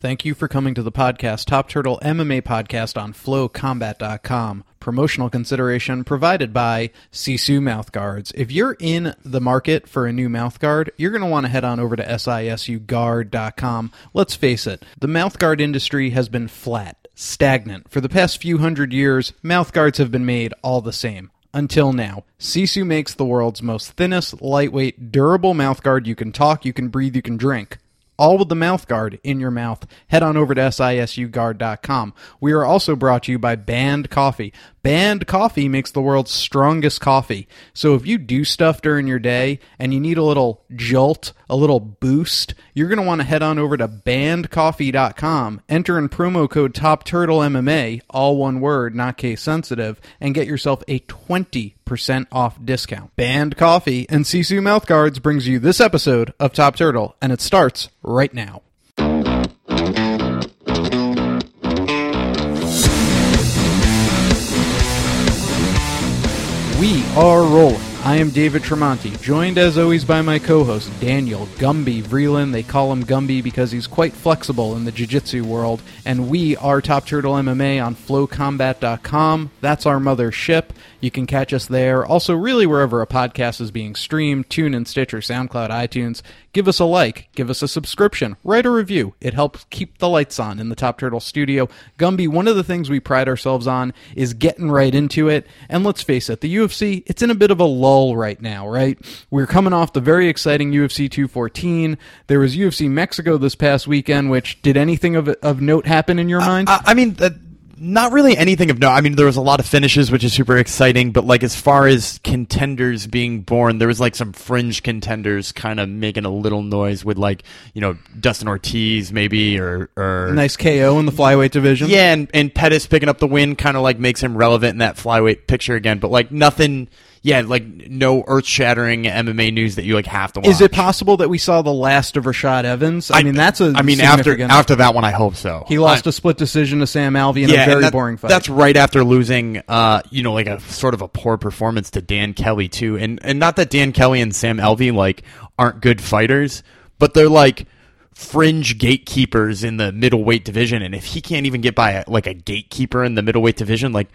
Thank you for coming to the podcast, Top Turtle MMA podcast on flowcombat.com. Promotional consideration provided by Sisu Mouthguards. If you're in the market for a new mouthguard, you're going to want to head on over to sisuguard.com. Let's face it, the mouthguard industry has been flat, stagnant. For the past few hundred years, mouthguards have been made all the same. Until now, Sisu makes the world's most thinnest, lightweight, durable mouthguard you can talk, you can breathe, you can drink all with the mouth guard in your mouth. Head on over to sisuguard.com. We are also brought to you by Band Coffee. Band Coffee makes the world's strongest coffee. So if you do stuff during your day and you need a little jolt, a little boost, you're going to want to head on over to bandcoffee.com, enter in promo code TOPTURTLEMMA, all one word, not case sensitive, and get yourself a 20% off discount. Band Coffee and Sisu Mouthguards brings you this episode of Top Turtle, and it starts right now. We are rolling. I am David Tremonti, joined as always by my co-host Daniel Gumby Vreeland. They call him Gumby because he's quite flexible in the jiu-jitsu world. And we are Top Turtle MMA on FlowCombat.com. That's our mother ship. You can catch us there. Also, really wherever a podcast is being streamed, TuneIn, Stitcher, SoundCloud, iTunes. Give us a like, give us a subscription, write a review. It helps keep the lights on in the Top Turtle studio. Gumby, one of the things we pride ourselves on is getting right into it. And let's face it, the UFC, it's in a bit of a lull right now, right? We're coming off the very exciting UFC 214. There was UFC Mexico this past weekend, which did anything of, of note happen in your mind? I, I mean, uh, not really anything of note. I mean, there was a lot of finishes, which is super exciting. But like, as far as contenders being born, there was like some fringe contenders kind of making a little noise with like, you know, Dustin Ortiz maybe or or nice KO in the flyweight division. yeah, and and Pettis picking up the win kind of like makes him relevant in that flyweight picture again. But like nothing. Yeah, like no earth-shattering MMA news that you like have to watch. Is it possible that we saw the last of Rashad Evans? I, mean, that's a I mean, after after that one, I hope so. he lost I- a split decision to Sam Alvey in yeah, a very that- boring fight. That's right after losing, uh, you know, like a sort of a poor performance to Dan Kelly too, and and not that Dan Kelly and Sam Alvey like aren't good fighters, but they're like fringe gatekeepers in the middleweight division, and if he can't even get by a, like a gatekeeper in the middleweight division, like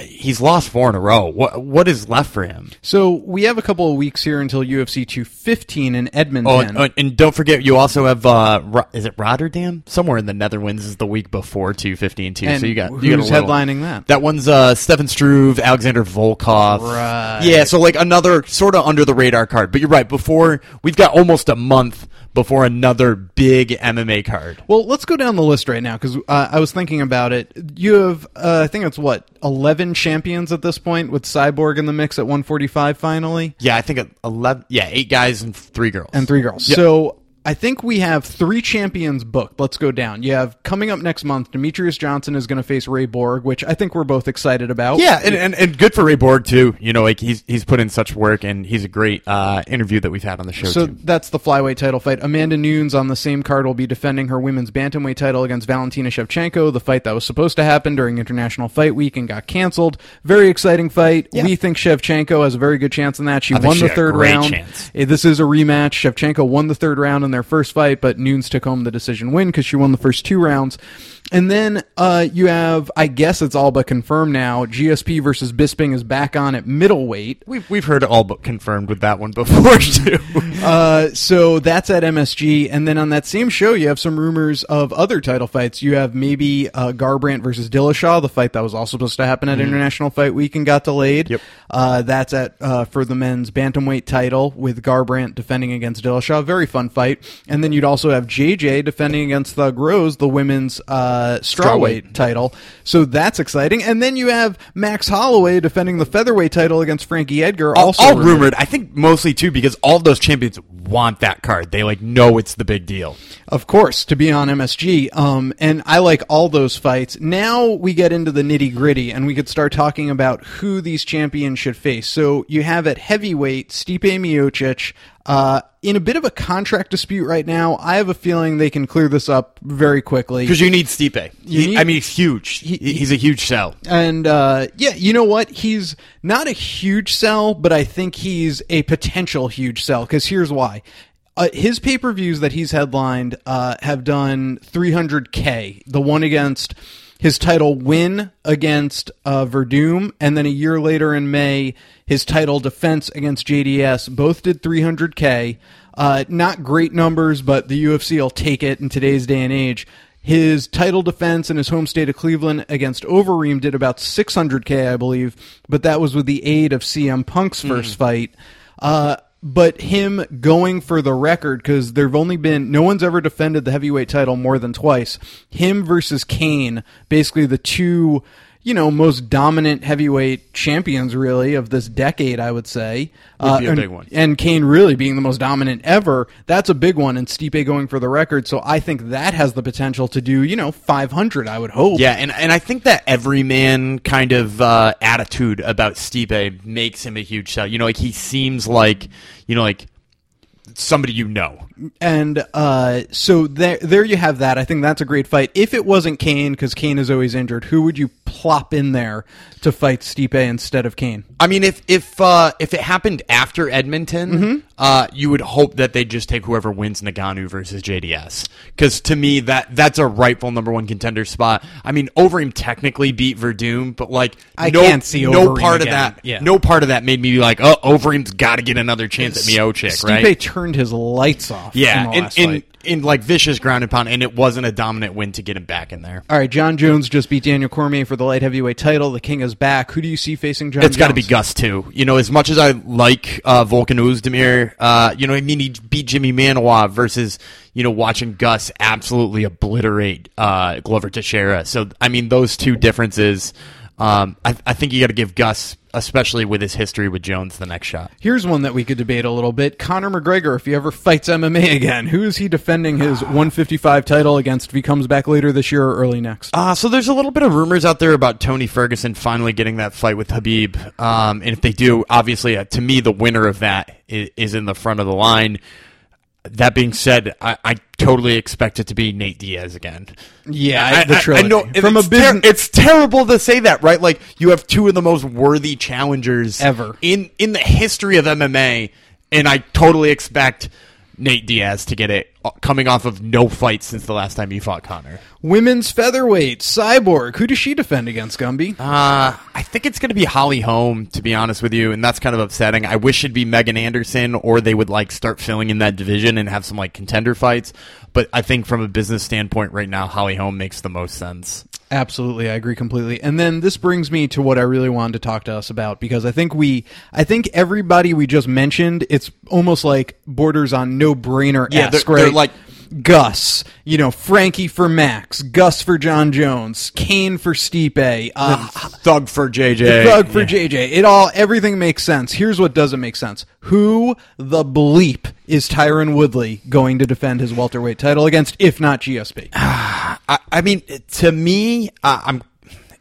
he's lost four in a row. What what is left for him? so we have a couple of weeks here until UFC 215 in Oh, Edmonton. and, and don't forget, you also have uh, Ro- is it Rotterdam? Somewhere in the Netherlands is the week before two fifteen too. And so you got who's you got little- headlining that? That one's uh, Stefan Struve, Alexander Volkov. Right. Yeah, so like another sort of under the radar card. But you're right. Before we've got almost a month before another big MMA card. Well, let's go down the list right now because uh, I was thinking about it. You have, uh, I think it's what, 11 champions at this point with Cyborg in the mix at 145 finally? Yeah, I think eleven. Yeah, eight guys and three girls. and three girls. Yep. So I think we have three champions booked. Let's go down. You have coming up next month, Demetrious Johnson is going to face Ray Borg, which I think we're both excited about. Yeah, and, and, and good for Ray Borg too. You know, like he's he's put in such work, and he's a great uh, interview that we've had on the show So too. that's the flyweight title fight. Amanda Nunes on the same card will be defending her women's bantamweight title against Valentina Shevchenko, the fight that was supposed to happen during International Fight Week and got canceled. Very exciting fight. Yeah. We think Shevchenko has a very good chance in that. She I won she the third round. chance. This is a rematch. Shevchenko won the third round in their first fight, but Nunes took home the decision win because she won the first two rounds. And then uh, you have, I guess it's all but confirmed now. GSP versus Bisping is back on at middleweight. We've we've heard all but confirmed with that one before too. Uh, so that's at MSG, and then on that same show, you have some rumors of other title fights. You have maybe uh, Garbrandt versus Dillashaw, the fight that was also supposed to happen at International Fight Week and got delayed. Yep. Uh, that's at uh, for the men's bantamweight title with Garbrandt defending against Dillashaw. Very fun fight. And then you'd also have JJ defending against Thug Rose, the women's uh, strawweight Strawweight. title. So that's exciting. And then you have Max Holloway defending the featherweight title against Frankie Edgar. all, Also all rumored. I think mostly too because all those champions want that card. They like know it's the big deal. Of course, to be on MSG. Um, and I like all those fights. Now we get into the nitty gritty and we could start talking about who these champions should face. So you have at heavyweight Stipe Miocic, uh, in a bit of a contract dispute right now. I have a feeling they can clear this up very quickly. Because you need Stipe. You He- need- I mean, he's huge. He, he's a huge sell. And uh, yeah, you know what? He's not a huge sell, but I think he's a potential huge sell. Because here's why. Uh, his pay per views that he's headlined uh, have done 300k. The one against his title win against uh, Werdum, and then a year later in May, his title defense against JDS. Both did 300k. Uh, not great numbers, but the UFC will take it in today's day and age. His title defense in his home state of Cleveland against Overeem did about 600k, I believe, but that was with the aid of CM Punk's first fight. Uh, but him going for the record because there've only been no one's ever defended the heavyweight title more than twice. Him versus Cain, basically the two you know most dominant heavyweight champions really of this decade, I would say. Would be a and, big one. and Cain really being the most dominant ever. That's a big one, and Stipe going for the record. So I think that has the potential to do you know 500. I would hope. Yeah, and, and I think that everyman kind of uh, attitude about Stipe makes him a huge sell. You know, like he seems like you know like somebody you know. And uh, so there, there you have that. I think that's a great fight. If it wasn't Cain, because Cain is always injured, who would you plop in there to fight Stipe instead of Cain? I mean, if if uh, if it happened after Edmonton, uh, you would hope that they just take whoever wins Ngannou versus JDS. Because to me, that that's a rightful number one contender spot. I mean, Overeem technically beat Werdum, but like I no, can't see no part again. of that. Yeah. No part of that made me be like, oh, Overeem's got to get another chance at Miocic, Stipe right? turned his lights off. Yeah, in in, in, in like vicious ground and pound, and it wasn't a dominant win to get him back in there. All right, John Jones just beat Daniel Cormier for the light heavyweight title. The king is back. Who do you see facing John? It's got to be Gus too. You know, as much as I like uh, Volkan Ozdemir, uh, you know, I mean, he beat Jimi Manuwa versus you know watching Gus absolutely obliterate uh, Glover Teixeira. So I mean, those two differences. Um, I, I think you got to give Gus, especially with his history with Jones, the next shot. Here's one that we could debate a little bit. Conor McGregor, if he ever fights MMA again, who is he defending his 155 title against if he comes back later this year or early next? Uh, so there's a little bit of rumors out there about Tony Ferguson finally getting that fight with Khabib. Um, and if they do, obviously, uh, to me, the winner of that is, is in the front of the line. That being said, I, I totally expect it to be Nate Diaz again. Yeah, the trilogy. know From a it's, business- it's terrible to say that, right? Like you have two of the most worthy challengers Ever. in in the history of MMA, and I totally expect Nate Diaz to get it uh, coming off of no fight since the last time he fought Conor. Women's featherweight, Cyborg. Who does she defend against, Gumby? Uh, I think it's going to be Holly Holm, to be honest with you, and that's kind of upsetting. I wish it'd be Megan Anderson, or they would like start filling in that division and have some like contender fights. But I think from a business standpoint, right now, Holly Holm makes the most sense. Absolutely, I agree completely. And then this brings me to what I really wanted to talk to us about because I think we, I think everybody we just mentioned, it's almost like borders on no brainer. Yeah, they're- right? they're like- Gus, you know, Frankie for Max, Gus for John Jones, Cain for Stipe, uh, Thug for JJ, Thug for Yeah. JJ. It all, everything makes sense. Here's what doesn't make sense. Who the bleep is Tyron Woodley going to defend his welterweight title against, if not GSP? I, I mean, to me, uh, I'm.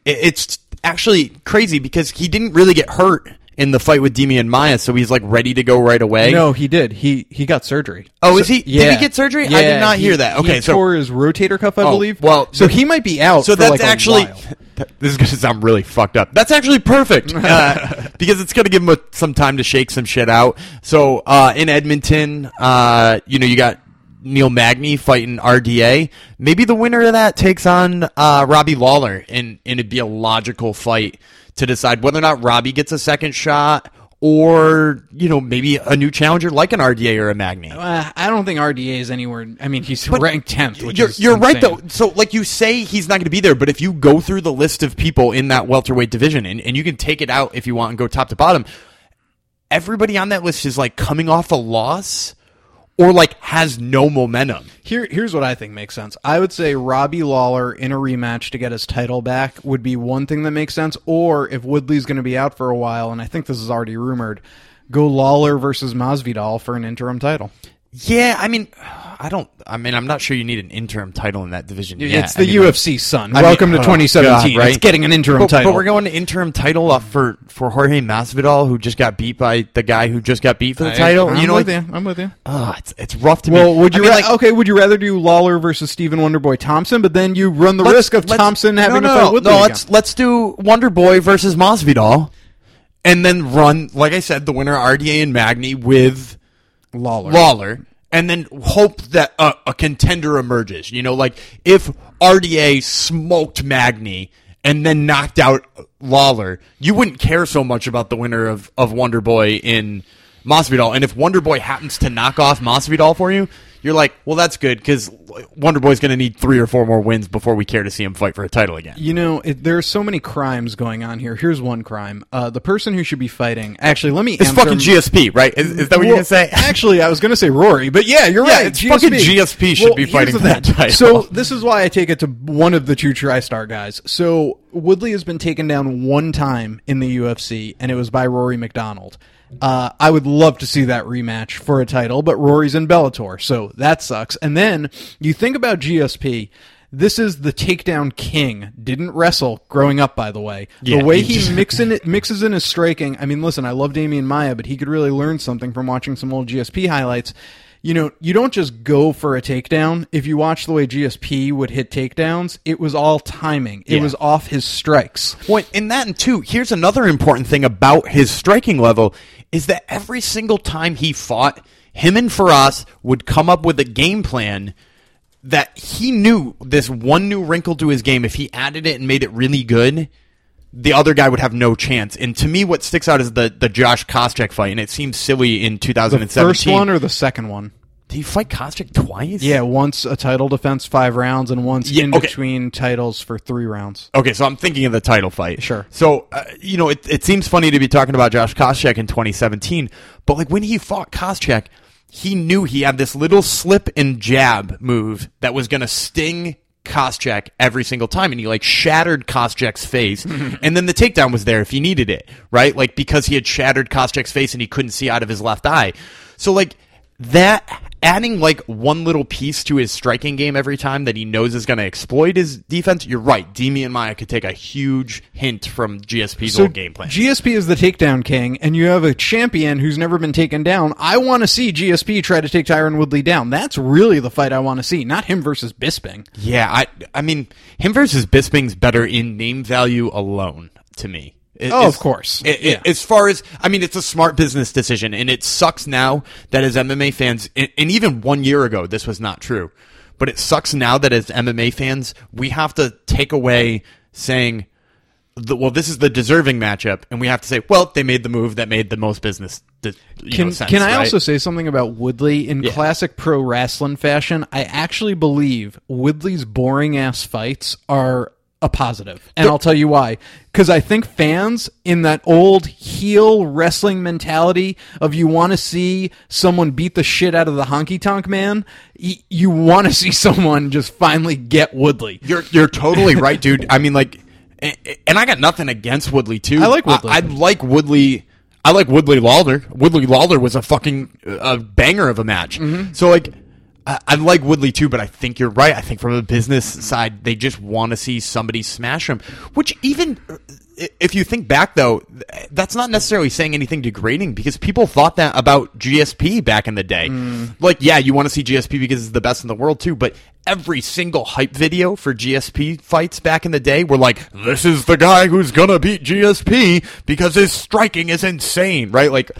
It's actually crazy because he didn't really get hurt in the fight with Demian Maia, so he's like ready to go right away. No, he did. He he got surgery. Oh, is he- did he get surgery? I did not he- hear that. Okay, he so- tore his rotator cuff, I Oh, believe. well, so he might be out. So for that's like actually this is going to sound really fucked up. That's actually perfect uh, because it's going to give him a, some time to shake some shit out. So uh, in Edmonton, uh, you know, you got Neil Magny fighting RDA. Maybe the winner of that takes on uh, Robbie Lawler, and and it'd be a logical fight to decide whether or not Robbie gets a second shot. Or you know maybe a new challenger like an RDA or a Magny. Uh, I don't think RDA is anywhere. I mean, he's ranked tenth. Which you're, you're right though. So like you say he's not going to be there, but if you go through the list of people in that welterweight division and, and you can take it out if you want and go top to bottom, everybody on that list is like coming off a loss or like has no momentum. Here, here's what I think makes sense. I would say Robbie Lawler in a rematch to get his title back would be one thing that makes sense. Or if Woodley's going to be out for a while, and I think this is already rumored, go Lawler versus Masvidal for an interim title. Yeah, I mean, I don't. I mean, I'm not sure you need an interim title in that division. yet. It's the I mean, UFC, son. I mean, Welcome to oh, 2017. God, right? It's getting an interim but, title. But we're going to interim title uh, for for Jorge Masvidal, who just got beat by the guy who just got beat for the title. I'm you know, with like, you. I'm with you. ah, it's it's rough to Well, me. would you I mean, ra- like, okay? Would you rather do Lawler versus Stephen Wonderboy Thompson, but then you run the risk of Thompson having no, to no, fight no, Woodley No, let's let's do Wonderboy versus Masvidal, and then run like I said, the winner RDA and Magny with Lawler. Lawler, and then hope that a, a contender emerges. You know, like if RDA smoked Magny and then knocked out Lawler, you wouldn't care so much about the winner of, of Wonder Boy in Masvidal. And if Wonder Boy happens to knock off Masvidal for you, you're like, well, that's good because Wonder Boy's going to need three or four more wins before we care to see him fight for a title again. You know, it, there are so many crimes going on here. Here's one crime. Uh, the person who should be fighting. Actually, let me. It's answer fucking GSP, right? Is, is that what Well, you're going to say? Actually, I was going to say Rory, but yeah, you're Yeah, right. it's fucking GSP should be fighting for that title. So this is why I take it to one of the two TriStar guys. So Woodley has been taken down one time in the UFC, and it was by Rory MacDonald. Uh, I would love to see that rematch for a title, but Rory's in Bellator, so that sucks. And then you think about GSP. This is the takedown king. Didn't wrestle growing up, by the way. Yeah, the way he he mix in, mixes in his striking. I mean, listen, I love Demian Maia, but he could really learn something from watching some old GSP highlights. You know, you don't just go for a takedown. If you watch the way GSP would hit takedowns, it was all timing. It Yeah. was off his strikes. Well, in that and two, here's another important thing about his striking level is that every single time he fought, him and Firas would come up with a game plan that he knew this one new wrinkle to his game. If he added it and made it really good, the other guy would have no chance. And to me, what sticks out is the the Josh Koscheck fight, and it seems silly in 2017. The first one or the second one? did he fight Koscheck twice? Yeah, once a title defense, five rounds, and once Yeah, in okay. between titles for three rounds. Okay, so I'm thinking of the title fight. Sure. So, uh, you know, it, it seems funny to be talking about Josh Koscheck in 2017, but like when he fought Koscheck, he knew he had this little slip and jab move that was going to sting Koscheck every single time, and he like shattered Koscheck's face, and then the takedown was there if he needed it, right? Like because he had shattered Koscheck's face and he couldn't see out of his left eye. So like that adding like one little piece to his striking game every time that he knows is going to exploit his defense. You're right. Demian Maia could take a huge hint from GSP's old game plan. GSP is the takedown king, and you have a champion who's never been taken down. I want to see GSP try to take Tyron Woodley down. That's really the fight I want to see, not him versus Bisping. yeah, I I mean him versus Bisping's better in name value alone to me. It- Oh, of course. it- it- Yeah. As far as I mean, it's a smart business decision, and it sucks now that as MMA fans, and, and even one year ago, this was not true. But it sucks now that as MMA fans, we have to take away saying, the, "Well, this is the deserving matchup," and we have to say, "Well, they made the move that made the most business." di- Can know, sense, can I right? also say something about Woodley in Yeah. classic pro wrestling fashion? I actually believe Woodley's boring ass fights are a positive, and I'll tell you why. Because I think fans in that old heel wrestling mentality of you want to see someone beat the shit out of the honky tonk man, y- you want to see someone just finally get Woodley. You're you're totally right, dude. I mean, like, and, and I got nothing against Woodley too. I like Woodley. I, I like Woodley. I like Woodley Lawler. Woodley Lawler was a fucking a banger of a match. Mm-hmm. So like. I I like Woodley too, but I think you're right. I think from a business side, they just want to see somebody smash him. Which even uh, if you think back though, that's not necessarily saying anything degrading because people thought that about GSP back in the day. Hmm. Like, yeah, you want to see GSP because it's the best in the world too, but every single hype video for GSP fights back in the day were like, this is the guy who's gonna beat GSP because his striking is insane, right? Like,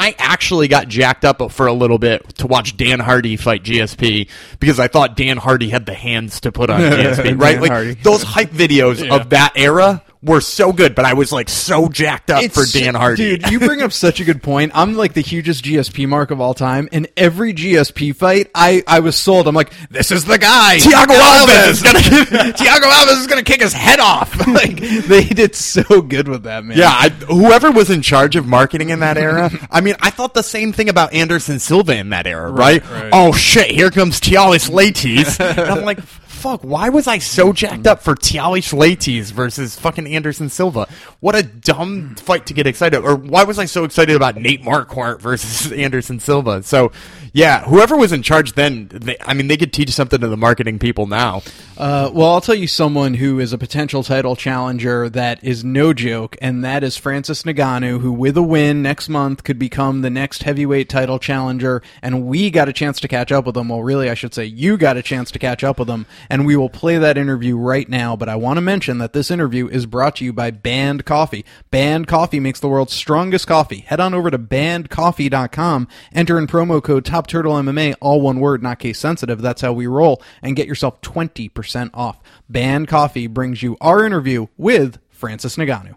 I actually got jacked up for a little bit to watch Dan Hardy fight GSP because I thought Dan Hardy had the hands to put on GSP, right? Dan like Hardy. those hype videos of that era were so good, but I was like so jacked up for Dan Hardy. Dude, you bring up such a good point. I'm like the hugest GSP mark of all time. In every GSP fight, I, I was sold. I'm like, this is the guy. Thiago Alves is gonna Thiago Alves is gonna kick his head off. like they did so good with that man. Yeah, I, whoever was in charge of marketing in that era, I mean, I thought the same thing about Anderson Silva in that era, right? right. Oh shit, here comes Thales Leites. and I'm like, fuck, why was I so jacked up for Thales Leites versus fucking Anderson Silva? What a dumb fight to get excited. Or why was I so excited about Nate Marquardt versus Anderson Silva? So, yeah, whoever was in charge then, they, I mean, they could teach something to the marketing people now. Uh, well, I'll tell you someone who is a potential title challenger that is no joke, and that is Francis Ngannou, who, with a win next month, could become the next heavyweight title challenger. And we got a chance to catch up with him. Well, really, I should say you got a chance to catch up with him, and we will play that interview right now. But I want to mention that this interview is brought to you by Band Coffee. Band Coffee makes the world's strongest coffee. Head on over to bandcoffee.com, enter in promo code Top Turtle MMA, all one word, not case sensitive. That's how we roll. And get yourself 20% off. Band Coffee brings you our interview with Francis Ngannou.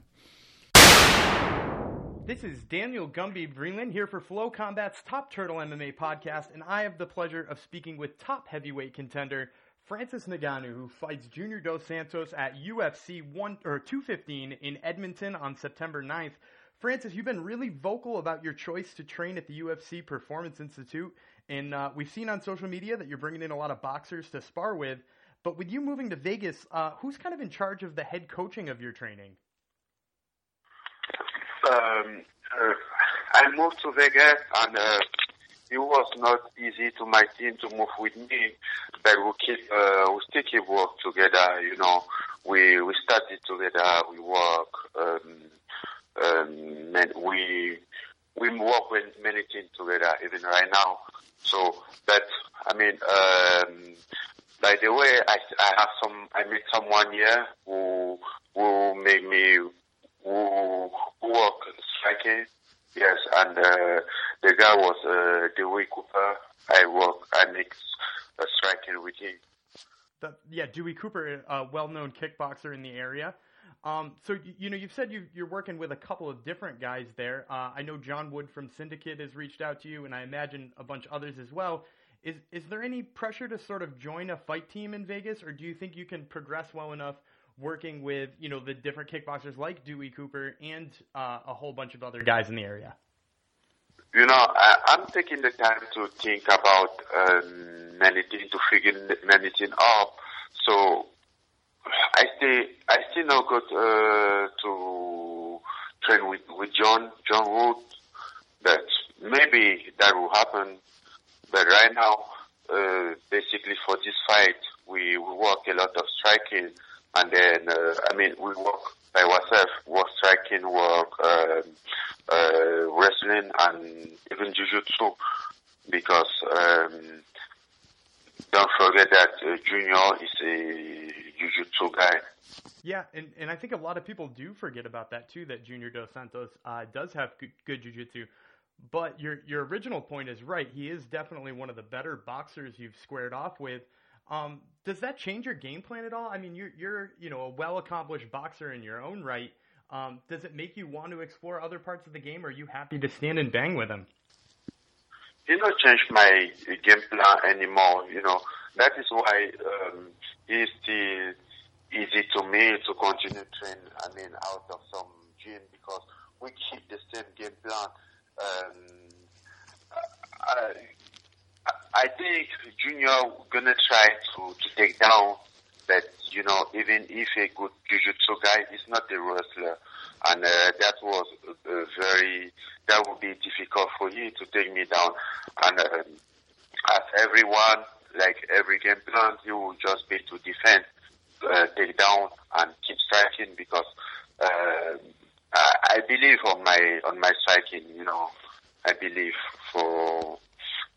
This is Daniel Gumby Vreeland here for Flow Combat's Top Turtle MMA podcast, and I have the pleasure of speaking with top heavyweight contender Francis Ngannou, who fights Junior Dos Santos at UFC 1 or 215 in Edmonton on September 9th. Francis, you've been really vocal about your choice to train at the UFC Performance Institute, and uh, we've seen on social media that you're bringing in a lot of boxers to spar with. But with you moving to Vegas, uh, who's kind of in charge of the head coaching of your training? Um, uh, I moved to Vegas, and uh, it was not easy to my team to move with me, but we keep uh, we still keep work together. You know, we we started together. We work. Um, um, we we work with many teams together, even right now. So, but I mean, um, by the way, I I have some. I met someone here who who made me who, who work striking. Yes, and uh, the guy was uh, Dewey Cooper. I work, I make a striking with him. That, yeah, Dewey Cooper, a well-known kickboxer in the area. Um, so you, know, you've said you, are working with a couple of different guys there. Uh, I know John Wood from Syndicate has reached out to you, and I imagine a bunch of others as well. Is is there any pressure to sort of join a fight team in Vegas, or do you think you can progress well enough working with you know the different kickboxers like Dewey Cooper and uh, a whole bunch of other guys in the area? You know, I, I'm taking the time to think about um, many things, to figure many out. So I stay, I still not go uh, to train with with John John Wood, but maybe that will happen. But right now, uh, basically for this fight, we, we work a lot of striking, and then uh, I mean we work by ourselves, work striking, work. Um, uh, wrestling and even jiu-jitsu because um, don't forget that uh, Junior is a jiu-jitsu guy. Yeah, and, and I think a lot of people do forget about that too. That Junior Dos Santos uh, does have good, good jiu-jitsu. But your your original point is right. He is definitely one of the better boxers you've squared off with. Um, does that change your game plan at all? I mean, you're you're you know a well accomplished boxer in your own right. Um, does it make you want to explore other parts of the game, or are you happy to stand and bang with him? It not change my game plan anymore. You know that is why um, it's still easy to me to continue train. I mean, out of some gym because we keep the same game plan. Um, I, I think Junior gonna try to to take down that you know even if a good jiu-jitsu guy is not a wrestler, and uh, that was very that would be difficult for you to take me down. And uh, as everyone, like every game plan, you will just be to defend, uh, take down, and keep striking because uh, I, I believe on my on my striking. You know, I believe for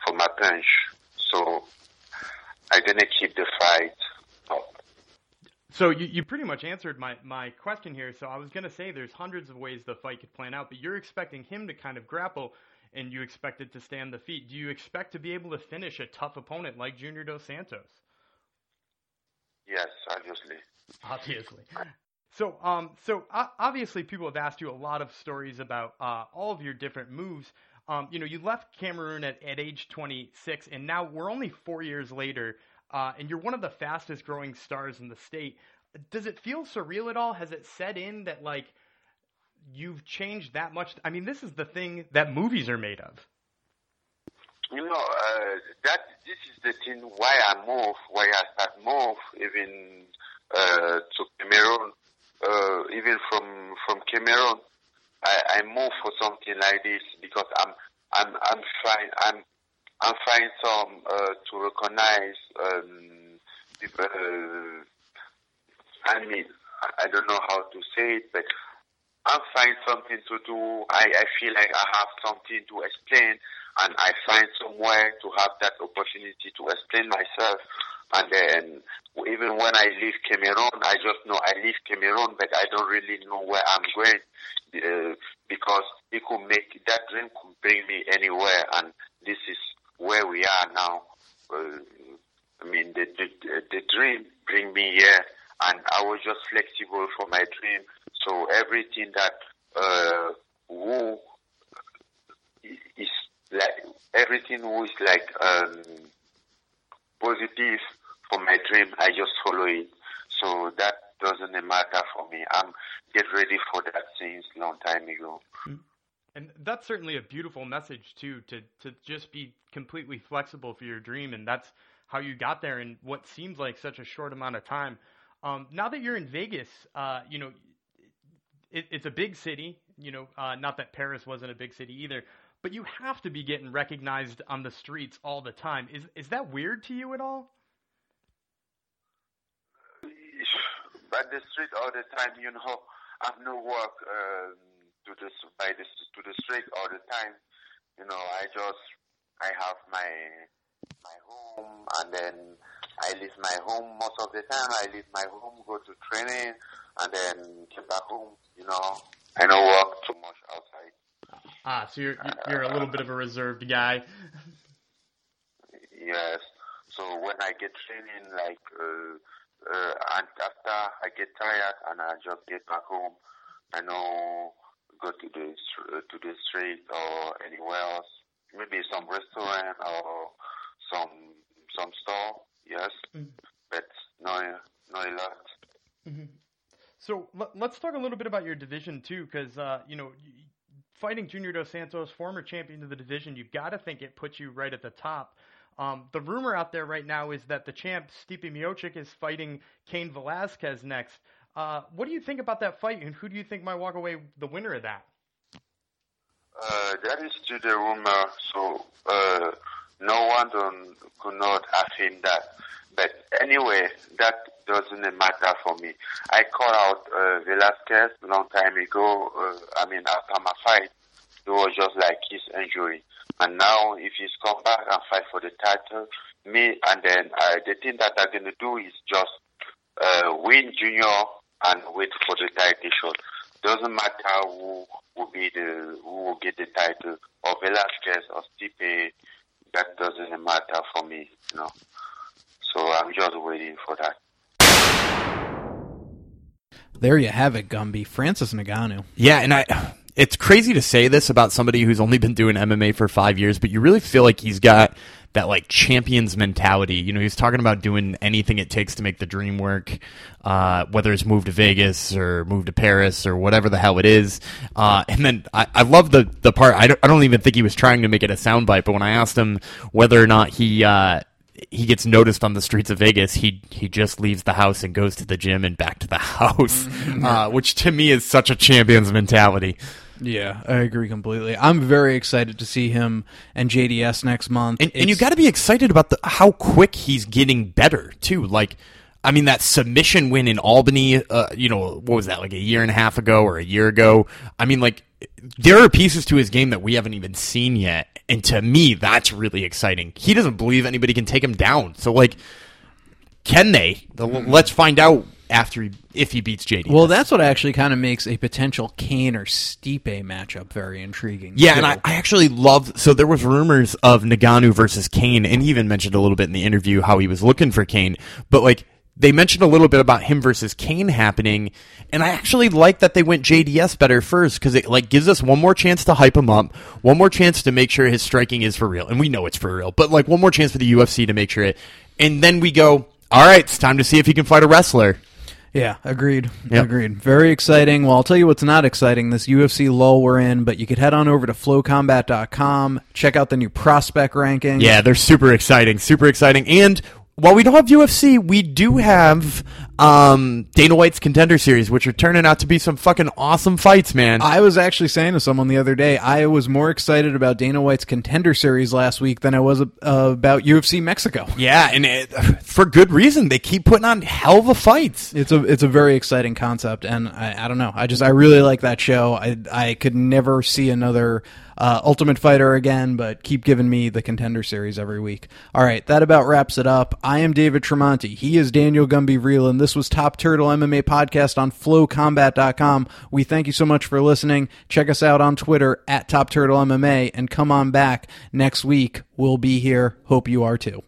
for my punch. So I'm gonna keep the fight so you, you pretty much answered my, my question here. So I was going to say there's hundreds of ways the fight could plan out, but you're expecting him to kind of grapple and you expect it to stand the feet. Do you expect to be able to finish a tough opponent like Junior Dos Santos? Yes, obviously. Obviously. So, um, so uh, obviously, people have asked you a lot of stories about uh, all of your different moves. Um, you know, you left Cameroon at, at age 26, and now we're only four years later uh, and you're one of the fastest growing stars in the state. Does it feel surreal at all? Has it set in that like you've changed that much? I mean, this is the thing that movies are made of. You know, uh, that this is the thing why I move, why I start move even uh, to Cameroon, uh, even from from Cameroon. I, I move for something like this because I'm I'm I'm trying I'm I'm trying some uh, to recognize um, people. Uh, I mean, I don't know how to say it, but I'm find something to do. I, I feel like I have something to explain, and I find somewhere to have that opportunity to explain myself. And then, even when I leave Cameroon, I just know I leave Cameroon, but I don't really know where I'm going uh, because it could make that dream could bring me anywhere, and this is where we are now. Uh, I mean, the, the the dream bring me here, and I was just flexible for my dream. So everything that uh, who is like everything who is like um, positive for my dream, I just follow it. So that doesn't matter for me. I'm get ready for that since long time ago. And that's certainly a beautiful message too, to to just be completely flexible for your dream, and that's how you got there in what seems like such a short amount of time. Um, now that you're in Vegas, uh, you know, it, it's a big city. You know, uh, not that Paris wasn't a big city either, but you have to be getting recognized on the streets all the time. Is is that weird to you at all? At the street all the time, you know, I've no work um, to the by the to the street all the time. You know, I just I have my my home and then I leave my home most of the time. I leave my home, go to training, and then get back home. You know, I don't work too much outside. Ah, so you're you're a little bit of a reserved guy. Yes. So when I get training, like, uh, uh, and after I get tired and I just get back home, I know go to the to the street or anywhere else, maybe some restaurant or some some store. Yes, Mm. but not not a lot. So let, let's talk a little bit about your division too, because uh, you know, fighting Junior Dos Santos, former champion of the division, you've got to think it puts you right at the top. Um, the rumor out there right now is that the champ Stipe Miocic is fighting Cain Velasquez next. Uh, what do you think about that fight, and who do you think might walk away the winner of that? Uh, that is to the rumor, so uh, no one don't, could not affirm that. But anyway, that doesn't matter for me. I called out uh, Velasquez a long time ago. Uh, I mean, after my fight, it was just like his injury. And now, if he's come back and fight for the title, me and then uh, the thing that I'm gonna do is just uh, win junior and wait for the title shot. Doesn't matter who will be the who will get the title or Velasquez or Stipe. That doesn't matter for me, you know. So I'm just waiting for that. There you have it, Gumby. Francis Ngannou. Yeah, and I it's crazy to say this about somebody who's only been doing MMA for 5 years, but you really feel like he's got that like champions mentality. You know, he's talking about doing anything it takes to make the dream work, uh, whether it's move to Vegas or move to Paris or whatever the hell it is. Uh, and then I, I love the the part. I don't, I don't even think he was trying to make it a soundbite, but when I asked him whether or not he uh, he gets noticed on the streets of Vegas, he he just leaves the house and goes to the gym and back to the house, uh, which to me is such a champion's mentality. Yeah, I agree completely. I'm very excited to see him and JDS next month. And, and you got to be excited about the, how quick he's getting better too. Like, I mean, that submission win in Albany, uh, you know, what was that like a year and a half ago or a year ago? I mean, like, there are pieces to his game that we haven't even seen yet, and to me, that's really exciting. He doesn't believe anybody can take him down, so like, can they? The- Let's find out after he, if he beats JD. Well, that's what actually kind of makes a potential Cain or Stipe matchup very intriguing. Yeah, too. and I, I actually love. So there was rumors of Ngannou versus Cain, and he even mentioned a little bit in the interview how he was looking for Cain. But like they mentioned a little bit about him versus Cain happening, and I actually like that they went JDS better first because it like gives us one more chance to hype him up, one more chance to make sure his striking is for real, and we know it's for real. But like one more chance for the UFC to make sure it, and then we go. All right, it's time to see if he can fight a wrestler. Yeah, agreed. Yep. Agreed. Very exciting. Well, I'll tell you what's not exciting this UFC lull we're in, but you could head on over to flowcombat.com, check out the new prospect ranking. Yeah, they're super exciting, super exciting. And while we don't have UFC, we do have um, Dana White's Contender Series, which are turning out to be some fucking awesome fights, man. I was actually saying to someone the other day, I was more excited about Dana White's contender series last week than I was uh, about UFC Mexico. yeah, and it, for good reason. They keep putting on hell of a fights. It's a it's a very exciting concept, and I, I don't know. I just I really like that show. I I could never see another uh, Ultimate Fighter again, but keep giving me the Contender Series every week. All right, that about wraps it up. I am David Tremonti. He is Daniel Gumby Vreeland. This was Top Turtle MMA podcast on FlowCombat.com. We thank you so much for listening. Check us out on Twitter at Top Turtle MMA, and come on back next week. We'll be here. Hope you are too.